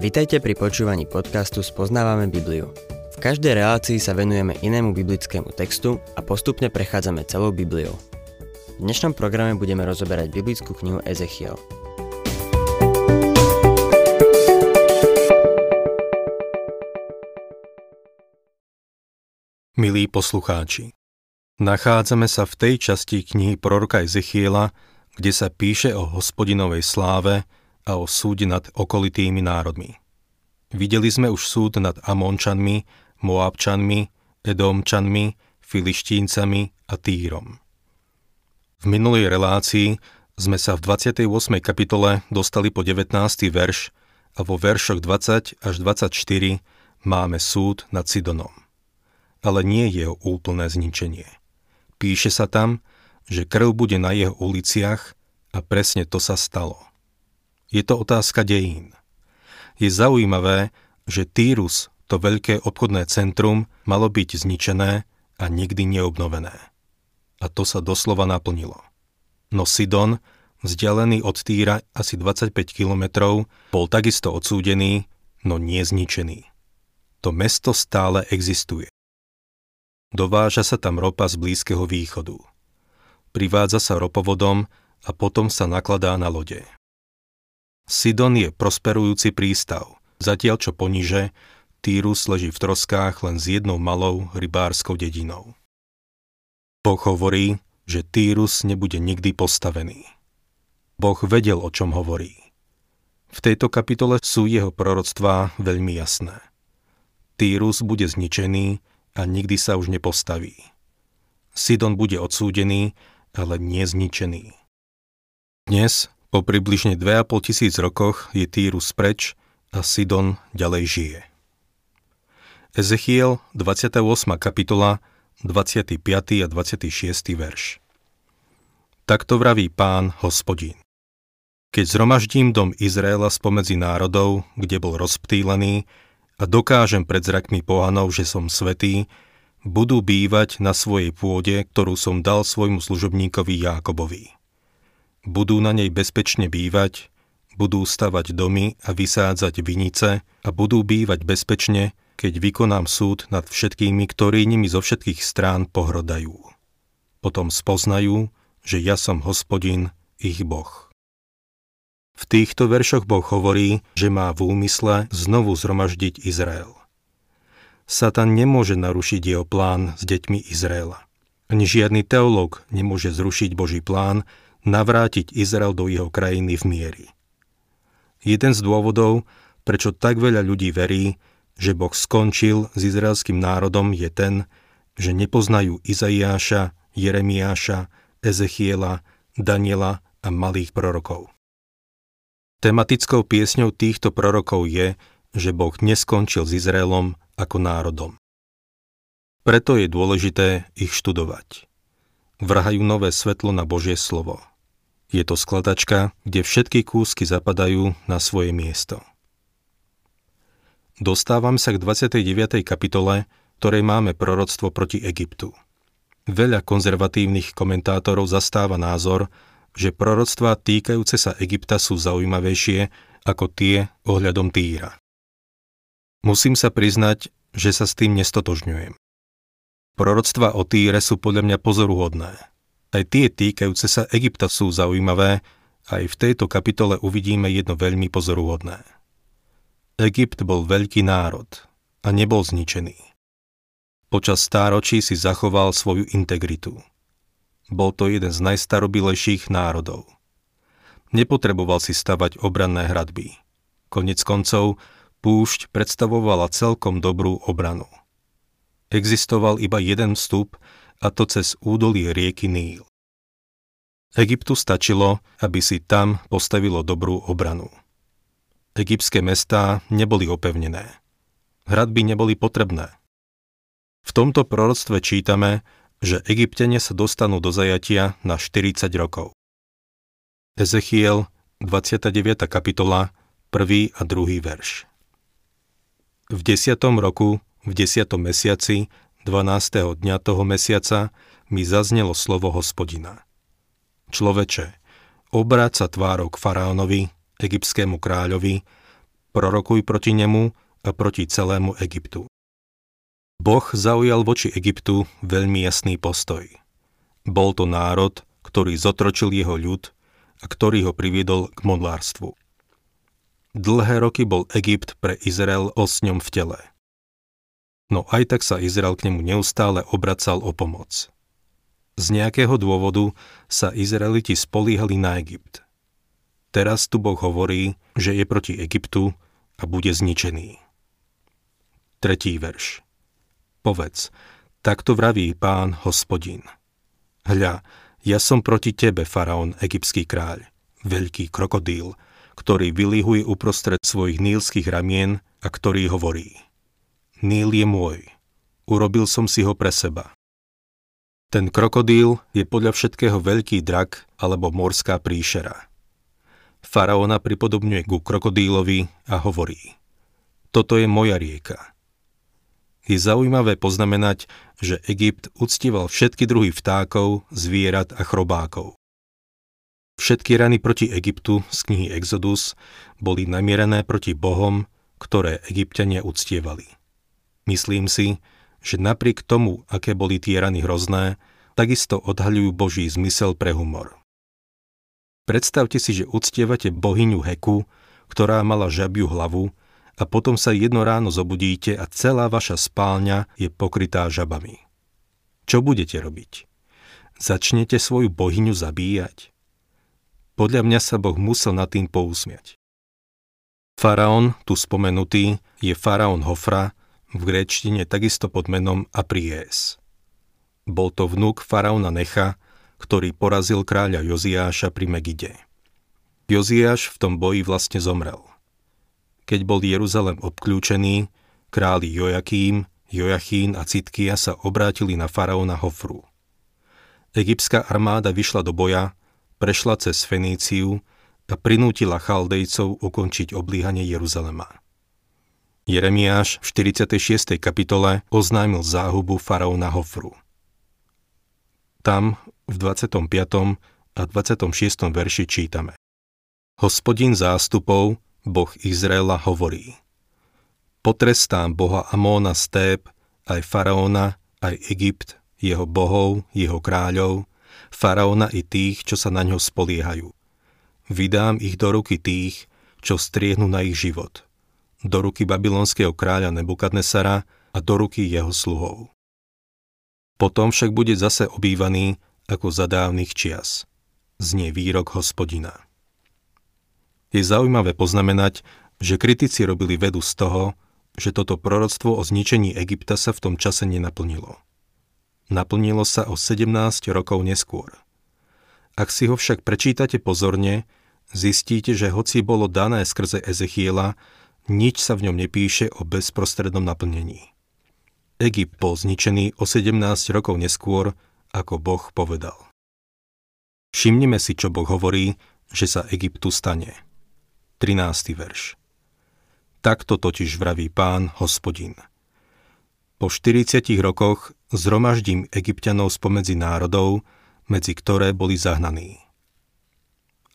Vitajte pri počúvaní podcastu Spoznávame Bibliu. V každej relácii sa venujeme inému biblickému textu a postupne prechádzame celou Bibliou. V dnešnom programe budeme rozoberať biblickú knihu Ezechiel. Milí poslucháči, nachádzame sa v tej časti knihy proroka Ezechiela, kde sa píše o hospodinovej sláve, a o súde nad okolitými národmi. Videli sme už súd nad Amončanmi, Moabčanmi, Edomčanmi, Filištíncami a Týrom. V minulej relácii sme sa v 28. kapitole dostali po 19. verš a vo veršoch 20 až 24 máme súd nad Sidonom. Ale nie jeho úplné zničenie. Píše sa tam, že krv bude na jeho uliciach a presne to sa stalo. Je to otázka dejín. Je zaujímavé, že Týrus, to veľké obchodné centrum, malo byť zničené a nikdy neobnovené. A to sa doslova naplnilo. No Sidon, vzdialený od Týra asi 25 kilometrov, bol takisto odsúdený, no nie zničený. To mesto stále existuje. Dováža sa tam ropa z Blízkeho východu. Privádza sa ropovodom a potom sa nakladá na lode. Sidon je prosperujúci prístav, zatiaľ čo poniže, Týrus leží v troskách len s jednou malou rybárskou dedinou. Boh hovorí, že Týrus nebude nikdy postavený. Boh vedel, o čom hovorí. V tejto kapitole sú jeho proroctvá veľmi jasné. Týrus bude zničený a nikdy sa už nepostaví. Sidon bude odsúdený, ale nie zničený. Dnes po približne 2,5 tisíc rokoch je Týrus preč a Sidon ďalej žije. Ezechiel, 28. kapitola, 25. a 26. verš. Takto vraví pán, hospodín. Keď zhromaždím dom Izraela spomedzi národov, kde bol rozptýlený, a dokážem pred zrakmi pohanov, že som svetý, budú bývať na svojej pôde, ktorú som dal svojmu služobníkovi Jákobovi budú na nej bezpečne bývať, budú stavať domy a vysádzať vinice a budú bývať bezpečne, keď vykonám súd nad všetkými, ktorí nimi zo všetkých strán pohrodajú. Potom spoznajú, že ja som hospodin, ich Boh. V týchto veršoch Boh hovorí, že má v úmysle znovu zhromaždiť Izrael. Satan nemôže narušiť jeho plán s deťmi Izraela. Ani žiadny teológ nemôže zrušiť Boží plán navrátiť Izrael do jeho krajiny v miery. Jeden z dôvodov, prečo tak veľa ľudí verí, že Boh skončil s izraelským národom je ten, že nepoznajú Izaiáša, Jeremiáša, Ezechiela, Daniela a malých prorokov. Tematickou piesňou týchto prorokov je, že Boh neskončil s Izraelom ako národom. Preto je dôležité ich študovať. Vrhajú nové svetlo na Božie slovo. Je to skladačka, kde všetky kúsky zapadajú na svoje miesto. Dostávam sa k 29. kapitole, ktorej máme proroctvo proti Egyptu. Veľa konzervatívnych komentátorov zastáva názor, že proroctvá týkajúce sa Egypta sú zaujímavejšie ako tie ohľadom Týra. Musím sa priznať, že sa s tým nestotožňujem. Proroctva o Týre sú podľa mňa pozoruhodné – aj tie týkajúce sa Egypta sú zaujímavé, aj v tejto kapitole uvidíme jedno veľmi pozoruhodné. Egypt bol veľký národ a nebol zničený. Počas stáročí si zachoval svoju integritu. Bol to jeden z najstarobilejších národov. Nepotreboval si stavať obranné hradby. Konec koncov, púšť predstavovala celkom dobrú obranu. Existoval iba jeden vstup a to cez údolie rieky Níl. Egyptu stačilo, aby si tam postavilo dobrú obranu. Egyptské mestá neboli opevnené. Hradby neboli potrebné. V tomto proroctve čítame, že Egyptene sa dostanú do zajatia na 40 rokov. Ezechiel, 29. kapitola, 1. a 2. verš. V 10. roku, v 10. mesiaci 12. dňa toho mesiaca mi zaznelo slovo hospodina. Človeče, obráť sa tvárou k faraónovi, egyptskému kráľovi, prorokuj proti nemu a proti celému Egyptu. Boh zaujal voči Egyptu veľmi jasný postoj. Bol to národ, ktorý zotročil jeho ľud a ktorý ho priviedol k modlárstvu. Dlhé roky bol Egypt pre Izrael osňom v tele. No aj tak sa Izrael k nemu neustále obracal o pomoc. Z nejakého dôvodu sa Izraeliti spolíhali na Egypt. Teraz tu Boh hovorí, že je proti Egyptu a bude zničený. Tretí verš. Povedz, takto vraví pán hospodin. Hľa, ja som proti tebe, faraón, egyptský kráľ, veľký krokodíl, ktorý vylihuje uprostred svojich nílskych ramien a ktorý hovorí. Níl je môj, urobil som si ho pre seba. Ten krokodíl je podľa všetkého veľký drak alebo morská príšera. Faraóna pripodobňuje ku krokodílovi a hovorí. Toto je moja rieka je zaujímavé poznamenať, že Egypt uctieval všetky druhy vtákov, zvierat a chrobákov. Všetky rany proti Egyptu z knihy Exodus boli namierené proti bohom, ktoré egyptiania uctievali. Myslím si, že napriek tomu, aké boli tie rany hrozné, takisto odhaľujú Boží zmysel pre humor. Predstavte si, že uctievate bohyňu Heku, ktorá mala žabiu hlavu a potom sa jedno ráno zobudíte a celá vaša spálňa je pokrytá žabami. Čo budete robiť? Začnete svoju bohyňu zabíjať? Podľa mňa sa Boh musel nad tým pousmiať. Faraón, tu spomenutý, je faraón Hofra, v gréčtine takisto pod menom Apries. Bol to vnúk faraóna Necha, ktorý porazil kráľa Joziáša pri Megide. Joziáš v tom boji vlastne zomrel keď bol Jeruzalem obklúčený, králi Jojakým, Jojachín a Citkia sa obrátili na faraóna Hofru. Egyptská armáda vyšla do boja, prešla cez Feníciu a prinútila Chaldejcov ukončiť oblíhanie Jeruzalema. Jeremiáš v 46. kapitole oznámil záhubu faraóna Hofru. Tam v 25. a 26. verši čítame. Hospodin zástupov, Boh Izraela hovorí Potrestám Boha Amóna Stép, aj Faraóna, aj Egypt, jeho bohov, jeho kráľov, Faraóna i tých, čo sa na ňo spoliehajú. Vydám ich do ruky tých, čo striehnu na ich život. Do ruky babylonského kráľa Nebukadnesara a do ruky jeho sluhov. Potom však bude zase obývaný ako za dávnych čias. Znie výrok hospodina. Je zaujímavé poznamenať, že kritici robili vedu z toho, že toto proroctvo o zničení Egypta sa v tom čase nenaplnilo. Naplnilo sa o 17 rokov neskôr. Ak si ho však prečítate pozorne, zistíte, že hoci bolo dané skrze Ezechiela, nič sa v ňom nepíše o bezprostrednom naplnení. Egypt bol zničený o 17 rokov neskôr, ako Boh povedal. Všimnime si, čo Boh hovorí, že sa Egyptu stane. 13. verš. Takto totiž vraví pán, hospodin. Po 40 rokoch zhromaždím egyptianov spomedzi národov, medzi ktoré boli zahnaní.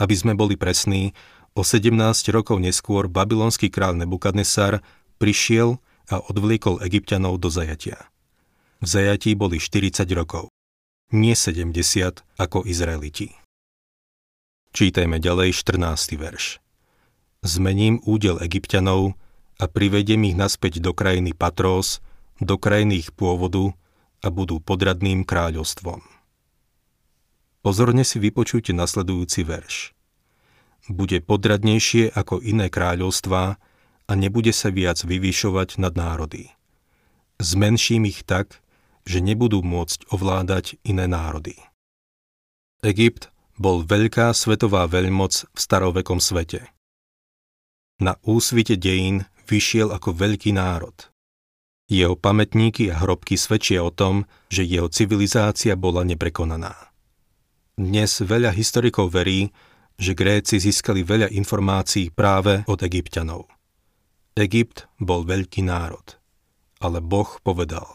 Aby sme boli presní, o 17 rokov neskôr babylonský král Nebukadnesar prišiel a odvliekol egyptianov do zajatia. V zajatí boli 40 rokov, nie 70 ako Izraeliti. Čítajme ďalej 14. verš zmením údel egyptianov a privediem ich naspäť do krajiny Patros, do krajiny ich pôvodu a budú podradným kráľovstvom. Pozorne si vypočujte nasledujúci verš. Bude podradnejšie ako iné kráľovstvá a nebude sa viac vyvýšovať nad národy. Zmenším ich tak, že nebudú môcť ovládať iné národy. Egypt bol veľká svetová veľmoc v starovekom svete na úsvite dejín vyšiel ako veľký národ. Jeho pamätníky a hrobky svedčia o tom, že jeho civilizácia bola neprekonaná. Dnes veľa historikov verí, že Gréci získali veľa informácií práve od egyptianov. Egypt bol veľký národ, ale Boh povedal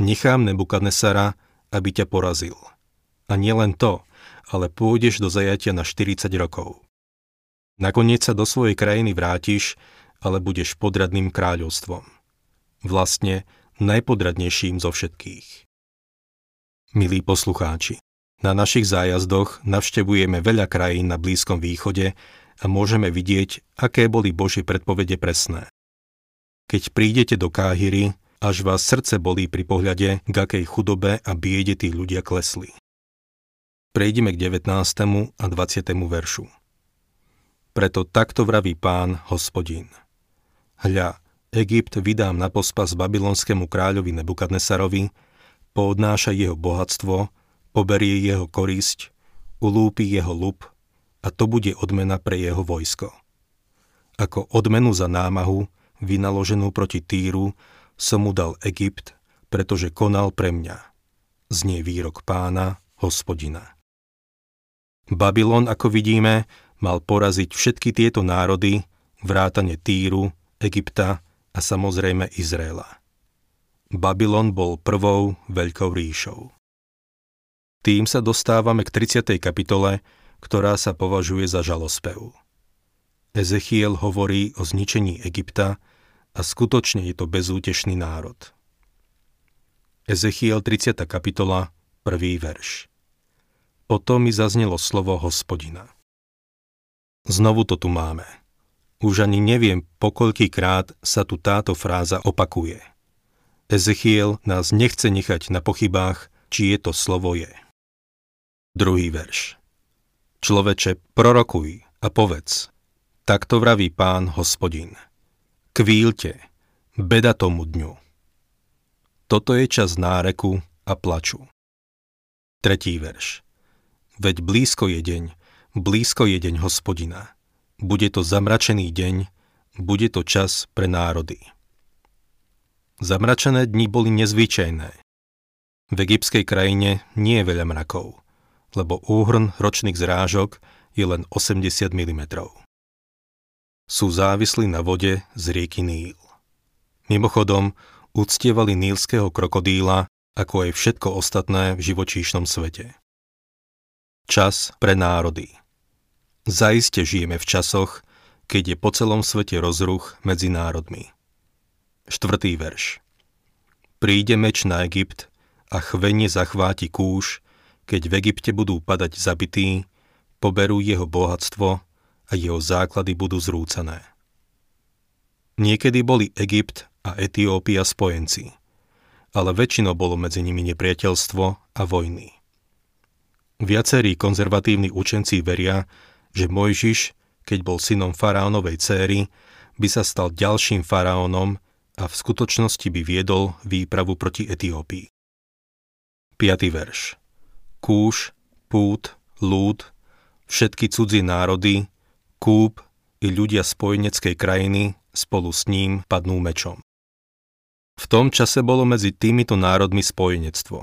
Nechám Nebukadnesara, aby ťa porazil. A nielen to, ale pôjdeš do zajatia na 40 rokov. Nakoniec sa do svojej krajiny vrátiš, ale budeš podradným kráľovstvom. Vlastne najpodradnejším zo všetkých. Milí poslucháči, na našich zájazdoch navštevujeme veľa krajín na Blízkom východe a môžeme vidieť, aké boli Božie predpovede presné. Keď prídete do Káhyry, až vás srdce bolí pri pohľade, k akej chudobe a biede tí ľudia klesli. Prejdeme k 19. a 20. veršu. Preto takto vraví pán, hospodin. Hľa, Egypt vydám na pospas babylonskému kráľovi Nebukadnesarovi, poodnáša jeho bohatstvo, poberie jeho korisť, ulúpi jeho lup a to bude odmena pre jeho vojsko. Ako odmenu za námahu, vynaloženú proti Týru, som mu dal Egypt, pretože konal pre mňa. Znie výrok pána, hospodina. Babylon, ako vidíme, mal poraziť všetky tieto národy, vrátane Týru, Egypta a samozrejme Izraela. Babylon bol prvou veľkou ríšou. Tým sa dostávame k 30. kapitole, ktorá sa považuje za žalospev. Ezechiel hovorí o zničení Egypta a skutočne je to bezútešný národ. Ezechiel 30. kapitola, 1. verš. Potom mi zaznelo slovo hospodina. Znovu to tu máme. Už ani neviem, pokoľkýkrát sa tu táto fráza opakuje. Ezechiel nás nechce nechať na pochybách, či je to slovo je. Druhý verš. Človeče, prorokuj a povedz. Takto vraví pán hospodin. Kvílte, beda tomu dňu. Toto je čas náreku a plaču. Tretí verš. Veď blízko je deň, Blízko je deň hospodina. Bude to zamračený deň, bude to čas pre národy. Zamračené dni boli nezvyčajné. V egyptskej krajine nie je veľa mrakov, lebo úhrn ročných zrážok je len 80 mm. Sú závislí na vode z rieky Níl. Mimochodom, uctievali nílskeho krokodíla, ako aj všetko ostatné v živočíšnom svete. Čas pre národy – Zaiste žijeme v časoch, keď je po celom svete rozruch medzi národmi. Štvrtý verš. Príde meč na Egypt a chvenie zachváti kúš, keď v Egypte budú padať zabití, poberú jeho bohatstvo a jeho základy budú zrúcané. Niekedy boli Egypt a Etiópia spojenci, ale väčšinou bolo medzi nimi nepriateľstvo a vojny. Viacerí konzervatívni učenci veria, že Mojžiš, keď bol synom faraónovej céry, by sa stal ďalším faraónom a v skutočnosti by viedol výpravu proti Etiópii. 5. verš Kúš, Pút, Lúd, všetky cudzie národy, Kúp i ľudia spojeneckej krajiny spolu s ním padnú mečom. V tom čase bolo medzi týmito národmi spojenectvo.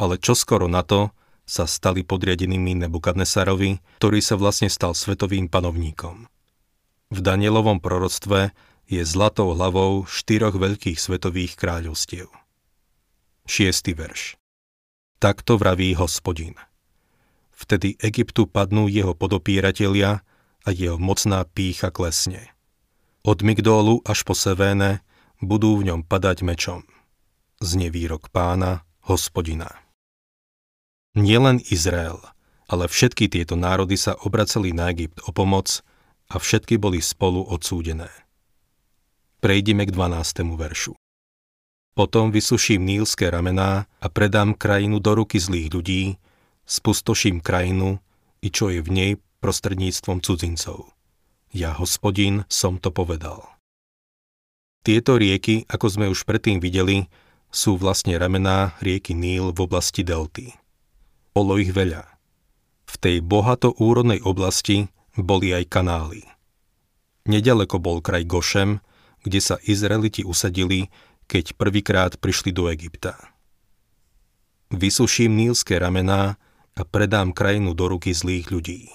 Ale čoskoro na to sa stali podriadenými Nebukadnesarovi, ktorý sa vlastne stal svetovým panovníkom. V Danielovom proroctve je zlatou hlavou štyroch veľkých svetových kráľovstiev. 6. verš Takto vraví hospodin. Vtedy Egyptu padnú jeho podopíratelia a jeho mocná pícha klesne. Od Migdólu až po Sevéne budú v ňom padať mečom. Znie výrok pána, hospodina. Nielen Izrael, ale všetky tieto národy sa obracali na Egypt o pomoc a všetky boli spolu odsúdené. Prejdime k 12. veršu. Potom vysuším nílske ramená a predám krajinu do ruky zlých ľudí, spustoším krajinu i čo je v nej prostredníctvom cudzincov. Ja, hospodin, som to povedal. Tieto rieky, ako sme už predtým videli, sú vlastne ramená rieky Níl v oblasti delty. Bolo ich veľa. V tej bohato úrodnej oblasti boli aj kanály. Nedaleko bol kraj Gošem, kde sa Izraeliti usadili, keď prvýkrát prišli do Egypta. Vysuším nílske ramená a predám krajinu do ruky zlých ľudí.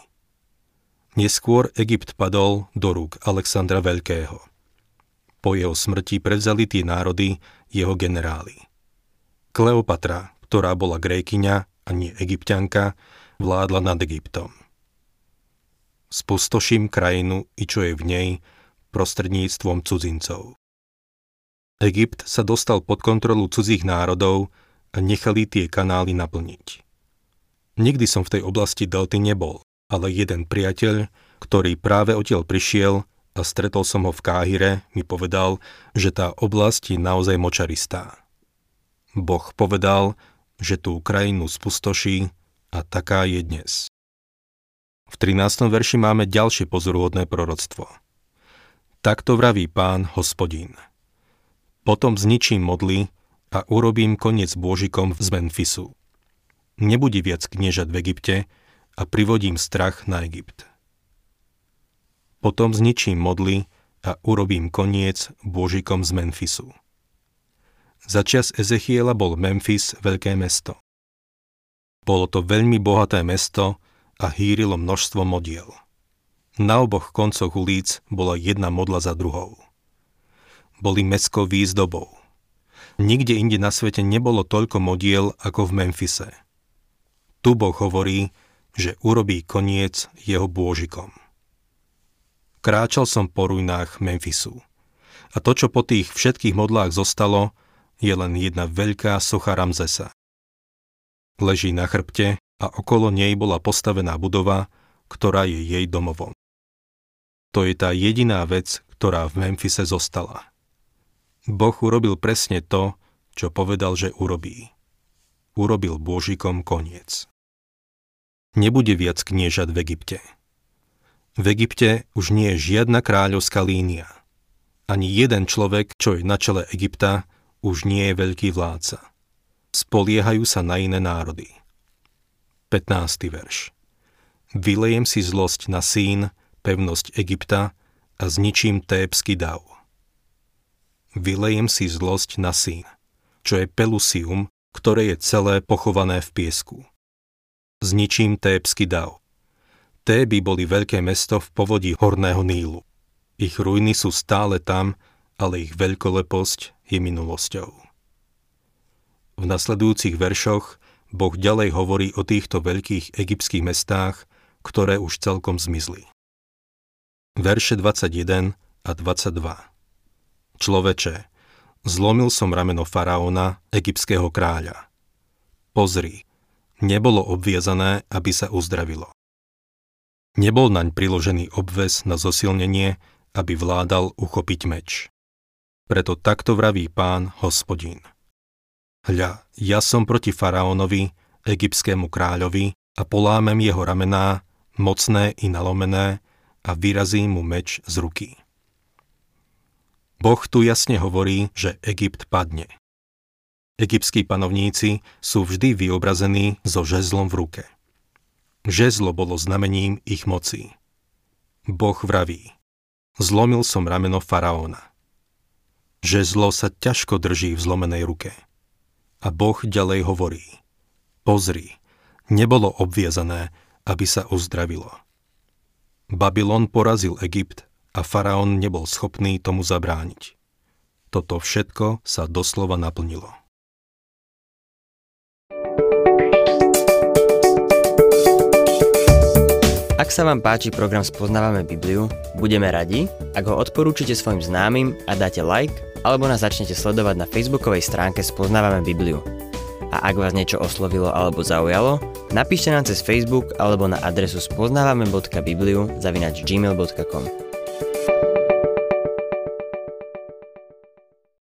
Neskôr Egypt padol do rúk Alexandra Veľkého. Po jeho smrti prevzali tie národy jeho generáli. Kleopatra, ktorá bola grékyňa, a nie egyptianka, vládla nad Egyptom. Spustoším krajinu i čo je v nej prostredníctvom cudzincov. Egypt sa dostal pod kontrolu cudzích národov a nechali tie kanály naplniť. Nikdy som v tej oblasti delty nebol, ale jeden priateľ, ktorý práve odtiaľ prišiel a stretol som ho v Káhire, mi povedal, že tá oblasť je naozaj močaristá. Boh povedal, že tú krajinu spustoší a taká je dnes. V 13. verši máme ďalšie pozoruhodné proroctvo. Takto vraví pán hospodín. Potom zničím modly a urobím koniec bôžikom z Memfisu. Nebude viac kniežat v Egypte a privodím strach na Egypt. Potom zničím modly a urobím koniec bôžikom z Memfisu. Za čas Ezechiela bol Memphis veľké mesto. Bolo to veľmi bohaté mesto a hýrilo množstvo modiel. Na oboch koncoch ulic bola jedna modla za druhou. Boli mestskou výzdobou. Nikde inde na svete nebolo toľko modiel ako v Memfise. Tu Boh hovorí, že urobí koniec jeho bôžikom. Kráčal som po ruinách Memphisu. A to, čo po tých všetkých modlách zostalo, je len jedna veľká socha Ramzesa. Leží na chrbte a okolo nej bola postavená budova, ktorá je jej domovom. To je tá jediná vec, ktorá v Memfise zostala. Boh urobil presne to, čo povedal, že urobí. Urobil Božikom koniec. Nebude viac kniežat v Egypte. V Egypte už nie je žiadna kráľovská línia. Ani jeden človek, čo je na čele Egypta, už nie je veľký vládca. Spoliehajú sa na iné národy. 15. verš Vylejem si zlosť na sín, pevnosť Egypta a zničím tébsky dav. Vylejem si zlosť na sín, čo je Pelusium, ktoré je celé pochované v piesku. Zničím tébsky dav. Téby boli veľké mesto v povodí Horného Nílu. Ich ruiny sú stále tam, ale ich veľkoleposť je minulosťou. V nasledujúcich veršoch Boh ďalej hovorí o týchto veľkých egyptských mestách, ktoré už celkom zmizli. Verše 21 a 22 Človeče, zlomil som rameno faraóna, egyptského kráľa. Pozri, nebolo obviazané, aby sa uzdravilo. Nebol naň priložený obves na zosilnenie, aby vládal uchopiť meč. Preto takto vraví pán, hospodín. Hľa, ja som proti faraónovi, egyptskému kráľovi a polámem jeho ramená, mocné i nalomené, a vyrazím mu meč z ruky. Boh tu jasne hovorí, že Egypt padne. Egyptskí panovníci sú vždy vyobrazení so žezlom v ruke – Žezlo bolo znamením ich moci. Boh vraví, zlomil som rameno faraóna. Žezlo sa ťažko drží v zlomenej ruke. A Boh ďalej hovorí, pozri, nebolo obviazané, aby sa uzdravilo. Babylon porazil Egypt a faraón nebol schopný tomu zabrániť. Toto všetko sa doslova naplnilo. Ak sa vám páči program Spoznávame Bibliu, budeme radi, ak ho odporúčite svojim známym a dáte like, alebo nás začnete sledovať na facebookovej stránke Spoznávame Bibliu. A ak vás niečo oslovilo alebo zaujalo, napíšte nám cez Facebook alebo na adresu spoznávame.bibliu zavinač gmail.com.